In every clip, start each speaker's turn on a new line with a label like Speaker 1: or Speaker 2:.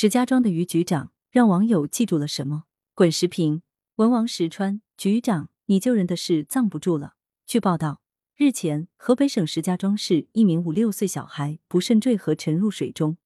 Speaker 1: 石家庄的于局长让网友记住了什么？滚石屏文王石川局长，你救人的事藏不住了。据报道，日前河北省石家庄市一名五六岁小孩不慎坠河沉入水中，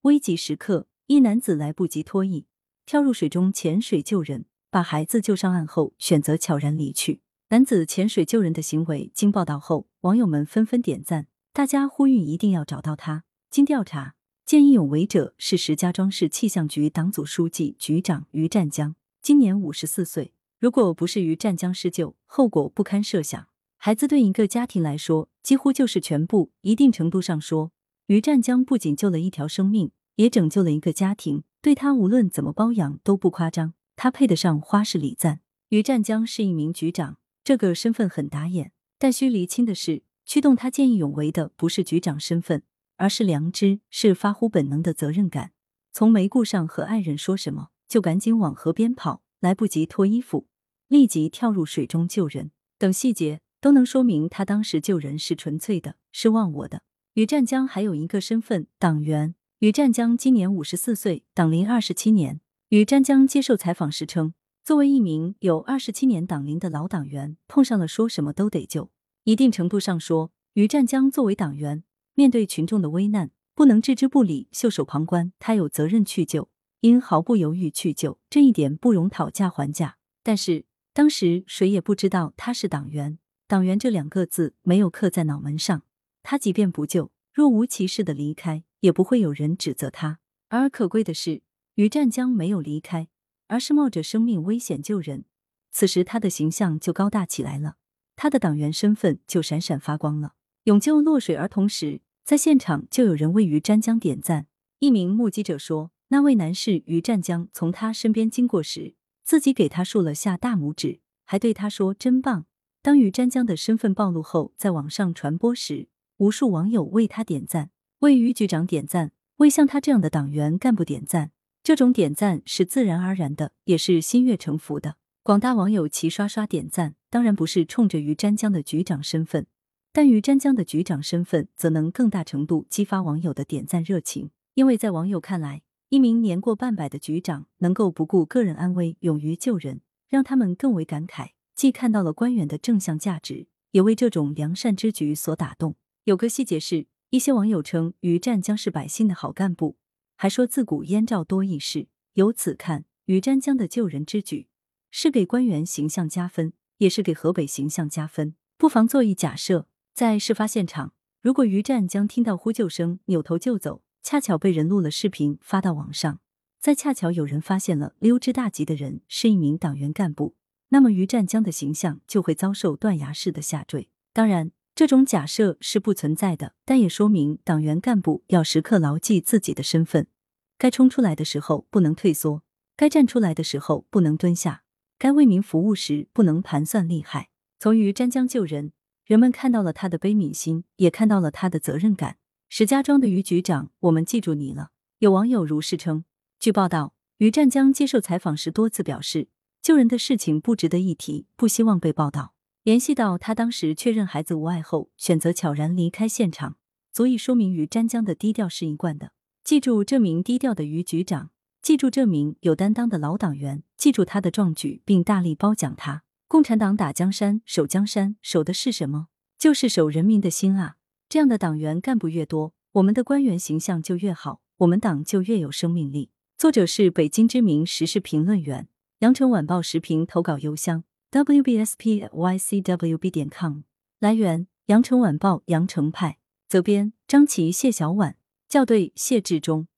Speaker 1: 危急时刻，一男子来不及脱衣，跳入水中潜水救人，把孩子救上岸后选择悄然离去。男子潜水救人的行为经报道后，网友们纷纷点赞，大家呼吁一定要找到他。经调查。见义勇为者是石家庄市气象局党组书记、局长于占江，今年五十四岁。如果不是于占江施救，后果不堪设想。孩子对一个家庭来说，几乎就是全部。一定程度上说，于占江不仅救了一条生命，也拯救了一个家庭。对他无论怎么包养都不夸张，他配得上花式礼赞。于占江是一名局长，这个身份很打眼，但需厘清的是，驱动他见义勇为的不是局长身份。而是良知，是发乎本能的责任感。从没顾上和爱人说什么，就赶紧往河边跑，来不及脱衣服，立即跳入水中救人，等细节都能说明他当时救人是纯粹的，是忘我的。于占江还有一个身份，党员。于占江今年五十四岁，党龄二十七年。于占江接受采访时称，作为一名有二十七年党龄的老党员，碰上了说什么都得救。一定程度上说，于占江作为党员。面对群众的危难，不能置之不理、袖手旁观，他有责任去救，应毫不犹豫去救，这一点不容讨价还价。但是当时谁也不知道他是党员，党员这两个字没有刻在脑门上。他即便不救，若无其事的离开，也不会有人指责他。而可贵的是，于占江没有离开，而是冒着生命危险救人。此时他的形象就高大起来了，他的党员身份就闪闪发光了。勇救落水儿童时。在现场就有人为于占江点赞。一名目击者说：“那位男士于占江从他身边经过时，自己给他竖了下大拇指，还对他说‘真棒’。当于占江的身份暴露后，在网上传播时，无数网友为他点赞，为于局长点赞，为像他这样的党员干部点赞。这种点赞是自然而然的，也是心悦诚服的。广大网友齐刷刷点赞，当然不是冲着于占江的局长身份。”但于占江的局长身份，则能更大程度激发网友的点赞热情，因为在网友看来，一名年过半百的局长能够不顾个人安危，勇于救人，让他们更为感慨，既看到了官员的正向价值，也为这种良善之举所打动。有个细节是，一些网友称于占江是百姓的好干部，还说自古燕赵多义士。由此看，于占江的救人之举，是给官员形象加分，也是给河北形象加分。不妨做一假设。在事发现场，如果于占江听到呼救声，扭头就走，恰巧被人录了视频发到网上，再恰巧有人发现了溜之大吉的人是一名党员干部，那么于占江的形象就会遭受断崖式的下坠。当然，这种假设是不存在的，但也说明党员干部要时刻牢记自己的身份，该冲出来的时候不能退缩，该站出来的时候不能蹲下，该为民服务时不能盘算利害。从于占江救人。人们看到了他的悲悯心，也看到了他的责任感。石家庄的于局长，我们记住你了。有网友如是称。据报道，于占江接受采访时多次表示，救人的事情不值得一提，不希望被报道。联系到他当时确认孩子无碍后，选择悄然离开现场，足以说明于占江的低调是一贯的。记住这名低调的于局长，记住这名有担当的老党员，记住他的壮举，并大力褒奖他。共产党打江山、守江山，守的是什么？就是守人民的心啊！这样的党员干部越多，我们的官员形象就越好，我们党就越有生命力。作者是北京知名时事评论员，羊城晚报时评投稿邮箱：wbspycwb 点 com。来源：羊城晚报羊城派。责编：张琪、谢小婉。校对：谢志忠。